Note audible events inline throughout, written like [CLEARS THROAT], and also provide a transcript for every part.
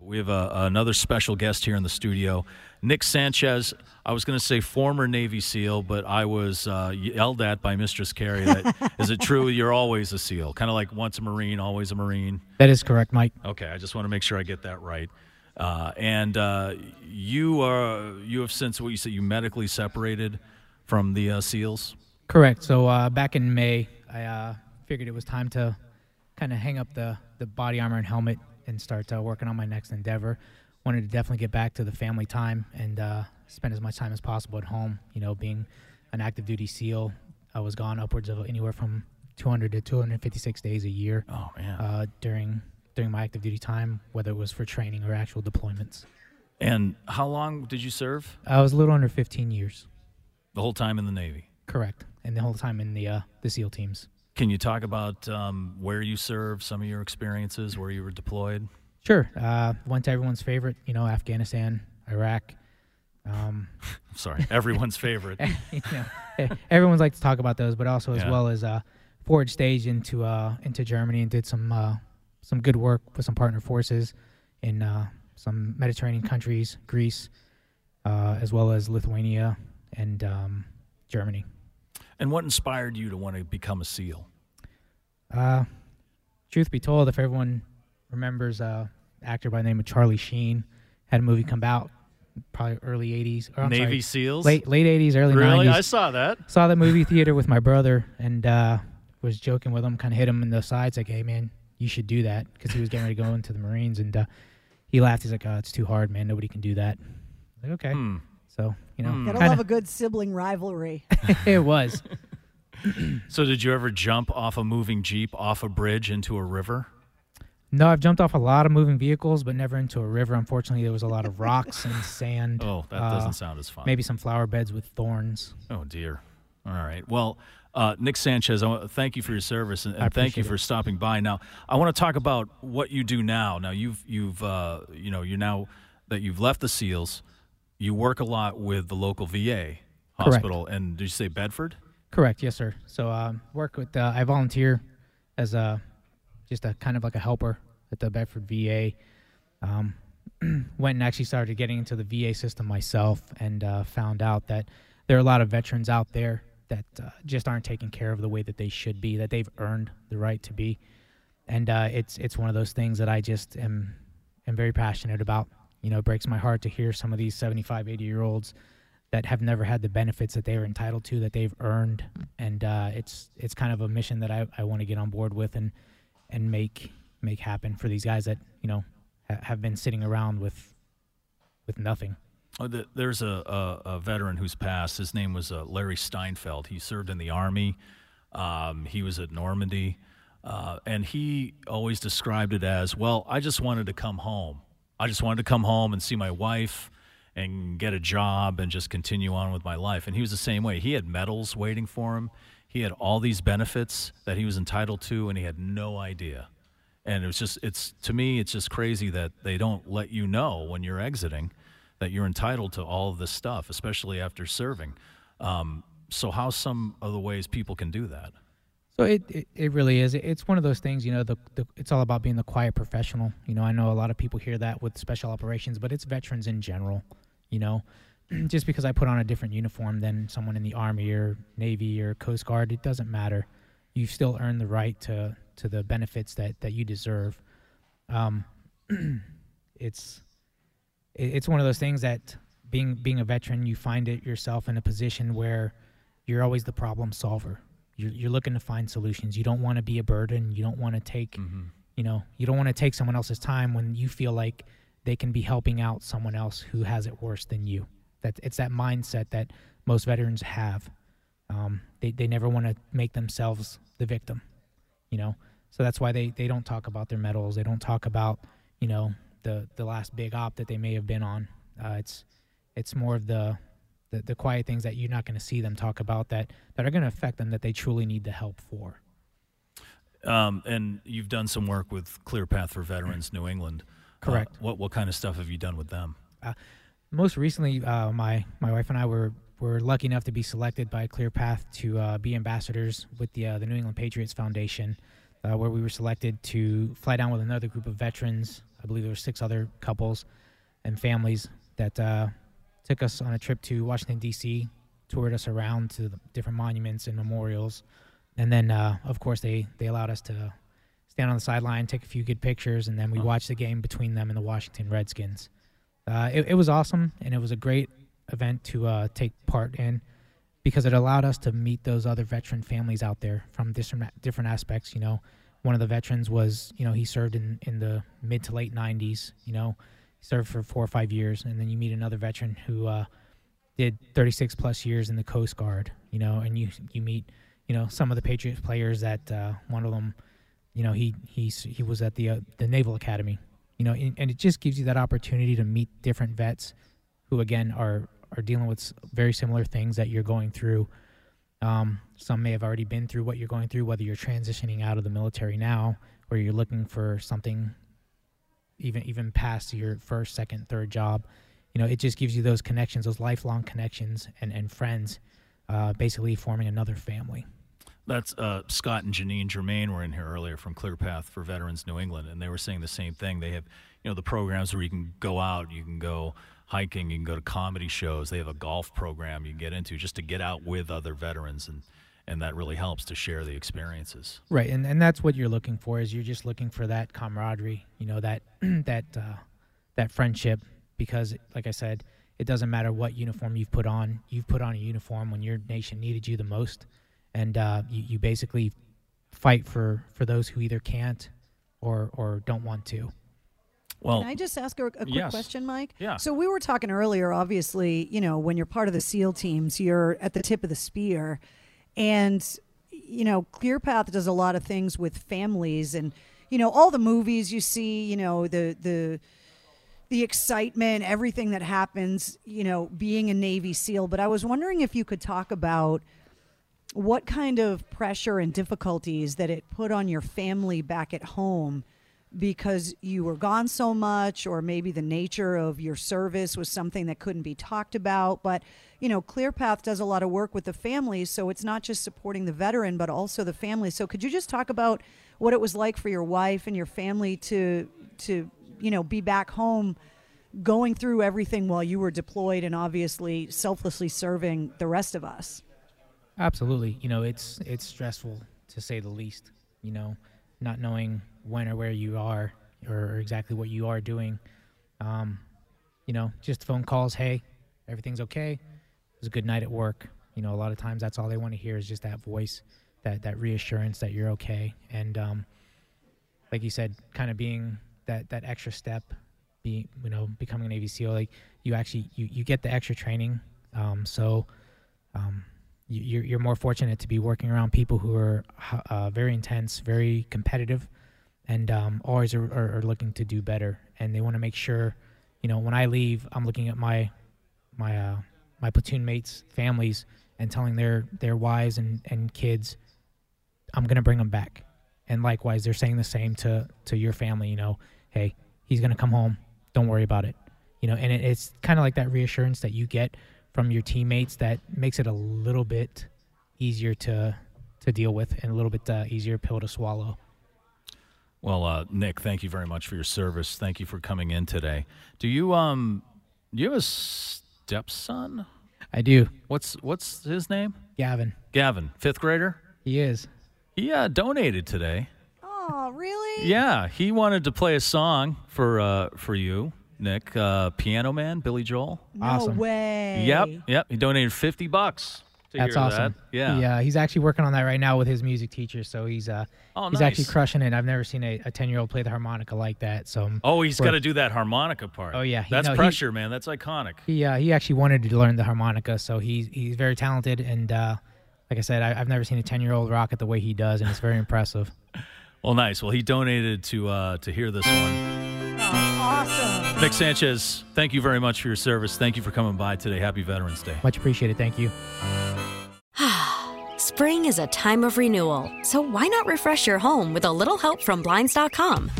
We have a, another special guest here in the studio, Nic Sanchez. I was going to say former Navy SEAL, but I was uh, yelled at by Mistress Carrie. That [LAUGHS] is it true? You're always a SEAL, kind of like once a Marine, always a Marine. That is correct, Mike. Okay, I just want to make sure I get that right. Uh, and uh, you are you have since what you said you medically separated from the uh, SEALs. Correct. So uh, back in May, I uh, figured it was time to kind of hang up the the body armor and helmet and start uh, working on my next endeavor. Wanted to definitely get back to the family time and uh, spend as much time as possible at home. You know, being an active duty SEAL, I was gone upwards of anywhere from 200 to 256 days a year. Oh man! Uh, during during my active duty time, whether it was for training or actual deployments. And how long did you serve? I was a little under 15 years. The whole time in the Navy. Correct, and the whole time in the uh, the SEAL teams. Can you talk about um, where you served, some of your experiences, where you were deployed? Sure. Uh, went to everyone's favorite, you know, Afghanistan, Iraq. Um, [LAUGHS] Sorry, everyone's favorite. [LAUGHS] you know, everyone's like to talk about those, but also as Yeah. well as uh, forward stage into uh, into Germany and did some uh, some good work with some partner forces in uh, some Mediterranean countries, Greece, uh, as well as Lithuania and um, Germany. And what inspired you to want to become a SEAL? Uh, truth be told, if everyone remembers uh, actor by the name of Charlie Sheen, had a movie come out probably early '80s. Or, I'm Navy sorry, SEALs? late late '80s, early Really? '90s. I saw that. Saw the movie theater with my brother and uh, was joking with him, kind of hit him in the sides, like, "Hey, man, you should do that," because he was getting ready to go into the Marines, and uh, he laughed. He's like, "Oh, it's too hard, man. Nobody can do that." I'm like, okay, Hmm. so you know, Gotta kinda- love a good sibling rivalry. [LAUGHS] it was. [CLEARS THROAT] So, did you ever jump off a moving Jeep off a bridge into a river? No, I've jumped off a lot of moving vehicles, but never into a river. Unfortunately, there was a lot of rocks and [LAUGHS] sand. Oh, that uh, doesn't sound as fun. Maybe some flower beds with thorns. Oh, dear. All right. Well, uh, Nic Sanchez, I want to thank you for your service and, and thank you for it. stopping by. Now, I want to talk about what you do now. Now, you've you've uh, you know you're now that you've left the SEALs, you work a lot with the local VA hospital, Correct. and did you say Bedford? Correct. Yes, sir. So um, work with. Uh, I volunteer as a just a kind of like a helper at the Bedford VA. Um, [CLEARS THROAT] went and actually started getting into the VA system myself, and uh, found out that there are a lot of veterans out there that uh, just aren't taken care of the way that they should be, that they've earned the right to be, and uh, it's it's one of those things that I just am am very passionate about. You know, it breaks my heart to hear some of these 75, 80 year olds that have never had the benefits that they are entitled to that they've earned and uh, it's it's kind of a mission that I, I want to get on board with and and make make happen for these guys that you know ha- have been sitting around with with nothing Oh, the, there's a, a, a veteran who's passed. His name was uh, Larry Steinfeld. He served in the Army. Um, he was at Normandy. Uh, and he always described it as well, I just wanted to come home. I just wanted to come home and see my wife and get a job and just continue on with my life. And he was the same way. He had medals waiting for him, he had all these benefits that he was entitled to, and he had no idea. And it was just, it's to me, it's just crazy that they don't let you know when you're exiting that you're entitled to all of this stuff, especially after serving. Um, so, how some of the ways people can do that? so it, it, it really is it's one of those things you know the, the it's all about being the quiet professional you know i know a lot of people hear that with special operations but it's veterans in general you know [CLEARS THROAT] just because i put on a different uniform than someone in the army or navy or coast guard it doesn't matter you've still earned the right to to the benefits that that you deserve um [CLEARS THROAT] it's it, it's one of those things that being being a veteran, you find it yourself in a position where you're always the problem solver. You're, you're looking to find solutions. You don't want to be a burden. You don't want to take, Mm-hmm. you know, you don't want to take someone else's time when you feel like they can be helping out someone else who has it worse than you. That it's that mindset that most veterans have. Um, they they never want to make themselves the victim, you know. So that's why they they don't talk about their medals. They don't talk about you know the the last big op that they may have been on. Uh, it's it's more of the, the the quiet things that you're not going to see them talk about that that are going to affect them that they truly need the help for. Um, and you've done some work with Clear Path for Veterans New England. Correct. Uh, what what kind of stuff have you done with them? most recently, uh, my my wife and I were were lucky enough to be selected by ClearPath to uh, be ambassadors with the uh, the New England Patriots Foundation, uh, where we were selected to fly down with another group of veterans. I believe there were six other couples and families that uh, took us on a trip to Washington D.C., toured us around to the different monuments and memorials, and then uh, of course they they allowed us to stand on the sideline, take a few good pictures, and then we watched the game between them and the Washington Redskins. Uh, it, it was awesome, and it was a great event to uh, take part in because it allowed us to meet those other veteran families out there from different different aspects. You know, one of the veterans was, you know, he served in in the mid to late '90s. You know, he served for four or five years, and then you meet another veteran who uh, did 36 plus years in the Coast Guard. You know, and you you meet, you know, some of the Patriots players that uh, one of them, you know, he he's he was at the uh, the Naval Academy you know, and, and it just gives you that opportunity to meet different vets who, again, are are dealing with very similar things that you're going through. Um, some may have already been through what you're going through, whether you're transitioning out of the military now or you're looking for something even even past your first, second, third job. You know, it just gives you those connections, those lifelong connections and, and friends, uh, basically forming another family. That's uh, Scott and Janine Germain were in here earlier from ClearPath for Veterans New England, and they were saying the same thing. They have, you know, the programs where you can go out, you can go hiking, you can go to comedy shows. They have a golf program you can get into just to get out with other veterans, and and that really helps to share the experiences. Right, and, and that's what you're looking for is you're just looking for that camaraderie, you know, that [CLEARS THROAT] that uh, that friendship because like I said, it doesn't matter what uniform you've put on. You've put on a uniform when your nation needed you the most and uh, you, you basically fight for, for those who either can't or or don't want to. Well, Can I just ask a, a quick yes. question, Mike? Yeah. So we were talking earlier. Obviously, you know, when you're part of the SEAL teams, you're at the tip of the spear, and you know, ClearPath does a lot of things with families, and you know, all the movies you see, you know, the the the excitement, everything that happens, you know, being a Navy SEAL. But I was wondering if you could talk about what kind of pressure and difficulties that it put on your family back at home because you were gone so much or maybe the nature of your service was something that couldn't be talked about. But you know clearpath does a lot of work with the families so it's not just supporting the veteran but also the family. So could you just talk about what it was like for your wife and your family to to you know be back home going through everything while you were deployed and obviously selflessly serving the rest of us Absolutely, you know, it's it's stressful to say the least. You know, not knowing when or where you are or exactly what you are doing. Um, you know, just phone calls. Hey, everything's okay. It was a good night at work. You know, a lot of times that's all they want to hear is just that voice, that that reassurance that you're okay. And um, like you said, kind of being that that extra step, being you know becoming an SEAL, like you actually you you get the extra training. Um, so. Um, you're, you're more fortunate to be working around people who are uh, very intense, very competitive, and um, always are, are, looking to do better. And they want to make sure, you know, when I leave, I'm looking at my my uh, my platoon mates' families and telling their their wives and, and kids, I'm gonna bring them back. And likewise, they're saying the same to to your family. You know, hey, he's gonna come home. Don't worry about it. You know, and it, it's kind of like that reassurance that you get from your teammates that makes it a little bit easier to to deal with and a little bit uh, easier pill to swallow. well, uh, Nic, thank you very much for your service. Thank you for coming in today. Do you um, do you have a stepson? I do, What's what's his name? Gavin. Gavin, fifth grader. He is. He uh, donated today. oh really Yeah, he wanted to play a song for uh, for you, Nic, uh, Piano Man, Billy Joel. No Awesome. way. Yep, yep. He donated fifty bucks. To That's hear awesome. That. Yeah. He, uh, he's actually working on that right now with his music teacher. So he's uh, Oh, he's actually crushing it. I've never seen a ten year old play the harmonica like that. So Oh, he's we're- got to do that harmonica part. Oh, yeah. He- That's no, he- pressure, man. That's iconic. He uh, he actually wanted to learn the harmonica, so he's he's very talented. And uh, like I said, I, I've never seen a ten year old rock it the way he does, and it's very [LAUGHS] impressive. Well, nice. Well, he donated to uh, to hear this one. Awesome. Nic Sanchez, thank you very much for your service. Thank you for coming by today. Happy Veterans Day. Much appreciated. Thank you. [SIGHS] Spring is a time of renewal, so why not refresh your home with a little help from Blinds.com?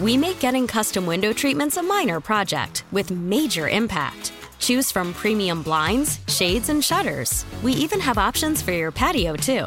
We make getting custom window treatments a minor project with major impact. Choose from premium blinds, shades, and shutters. We even have options for your patio, too.